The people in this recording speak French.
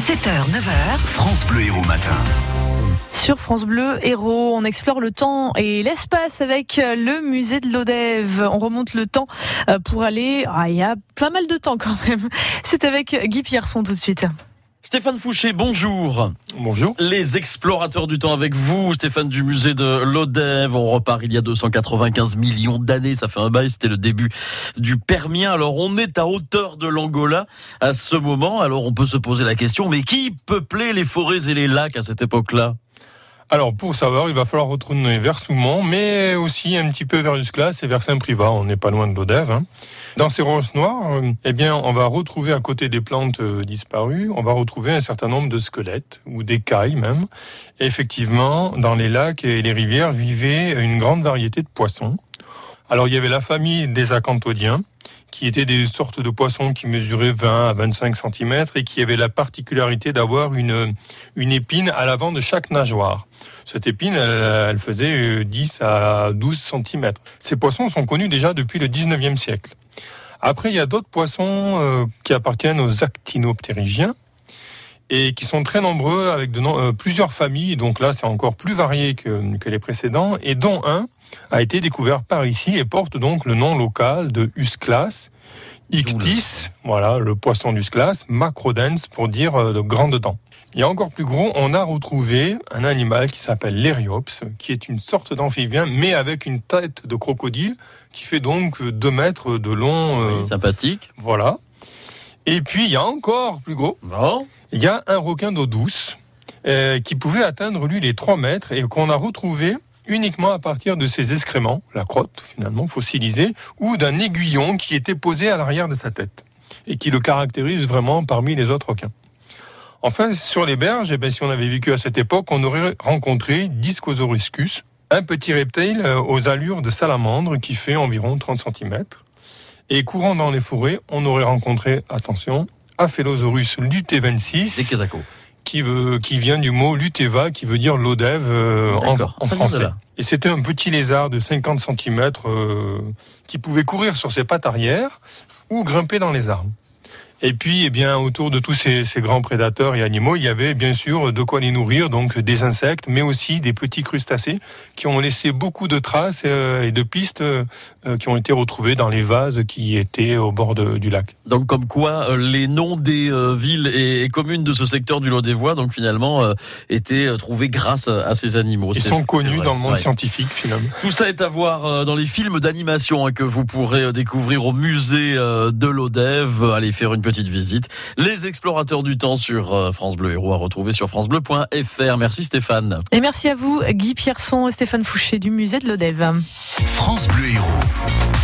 7h, 9h. France Bleu Héros Matin. Sur France Bleu Héros, on explore le temps et l'espace avec le musée de l'Odève. On remonte le temps euh, pour aller, ah, il y a pas mal de temps quand même. C'est avec Guy Pierson tout de suite. Stéphane Fouché, bonjour. Bonjour. Les explorateurs du temps avec vous, Stéphane du musée de l'Odève. On repart il y a 295 millions d'années, ça fait un bail, c'était le début du Permien. Alors on est à hauteur de l'Angola à ce moment. Alors on peut se poser la question, mais qui peuplait les forêts et les lacs à cette époque-là? Alors, pour savoir, il va falloir retourner vers Soumont, mais aussi un petit peu vers Usclas et vers Saint-Privat. On n'est pas loin de l'Odève. hein. Dans ces roches noires, euh, eh bien, on va retrouver à côté des plantes euh, disparues, on va retrouver un certain nombre de squelettes ou d'écailles même. Effectivement, dans les lacs et les rivières vivait une grande variété de poissons. Alors, il y avait la famille des acanthodiens, qui étaient des sortes de poissons qui mesuraient 20 à 25 cm et qui avaient la particularité d'avoir une, une épine à l'avant de chaque nageoire. Cette épine, elle, faisait euh, 10 à 12 cm. Ces poissons sont connus déjà depuis le 19e siècle. Après, il y a d'autres poissons euh, qui appartiennent aux actinoptérygiens et qui sont très nombreux avec de euh, plusieurs familles. Donc là, c'est encore plus varié que, que les précédents et dont un a été découvert par ici et porte donc le nom local de Usclas. Ictis, voilà, le poisson d'Usclas, macrodens pour dire euh, de grandes dents. Et encore plus gros, on a retrouvé un animal qui s'appelle l'Eriops, qui est une sorte d'amphibien, mais avec une tête de crocodile, qui fait donc 2 mètres de long. euh, Oui, Sympathique. voilà. Et puis, il y a encore plus gros, Bon. il y a un requin d'eau douce, euh, qui pouvait atteindre, lui, les 3 mètres, et qu'on a retrouvé uniquement à partir de ses excréments, la crotte, finalement, fossilisée, ou d'un aiguillon qui était posé à l'arrière de sa tête, et qui le caractérise vraiment parmi les autres requins. Enfin, sur les berges, eh ben, si on avait vécu à cette époque, on aurait rencontré Discosauruscus, un petit reptile euh, aux allures de salamandre qui fait environ 30 cm. Et courant dans les forêts, on aurait rencontré, attention, Aphelosaurus lutevensis, Des Quesaco. qui, veut, qui vient du mot luteva, qui veut dire l'odève euh, en, français. Et c'était un petit lézard de 50 cm qui pouvait courir sur ses pattes arrière ou grimper dans les arbres. Et puis, eh bien, autour de tous ces, ces grands prédateurs et animaux, il y avait bien sûr de quoi les nourrir, donc des insectes, mais aussi des petits crustacés qui ont laissé beaucoup de traces euh, et de pistes euh, qui ont été retrouvées dans les vases qui étaient au bord de- du lac. Donc comme quoi euh, les noms des euh, villes et, et communes de ce secteur du Lot-des-Voies donc finalement euh, étaient euh, trouvés grâce à, à ces animaux. Ils sont connus dans le monde Ouais. scientifique, finalement. Tout ça est à voir euh, dans les films d'animation hein, que vous pourrez euh, découvrir au musée euh, de l'Odève. Allez faire une petite visite. Les explorateurs du temps sur euh, France Bleu Héros à retrouver sur francebleu.fr. Merci Stéphane. Et merci à vous, Guy Pierson et Stéphane Fouché du musée de l'Odève. France Bleu Héros.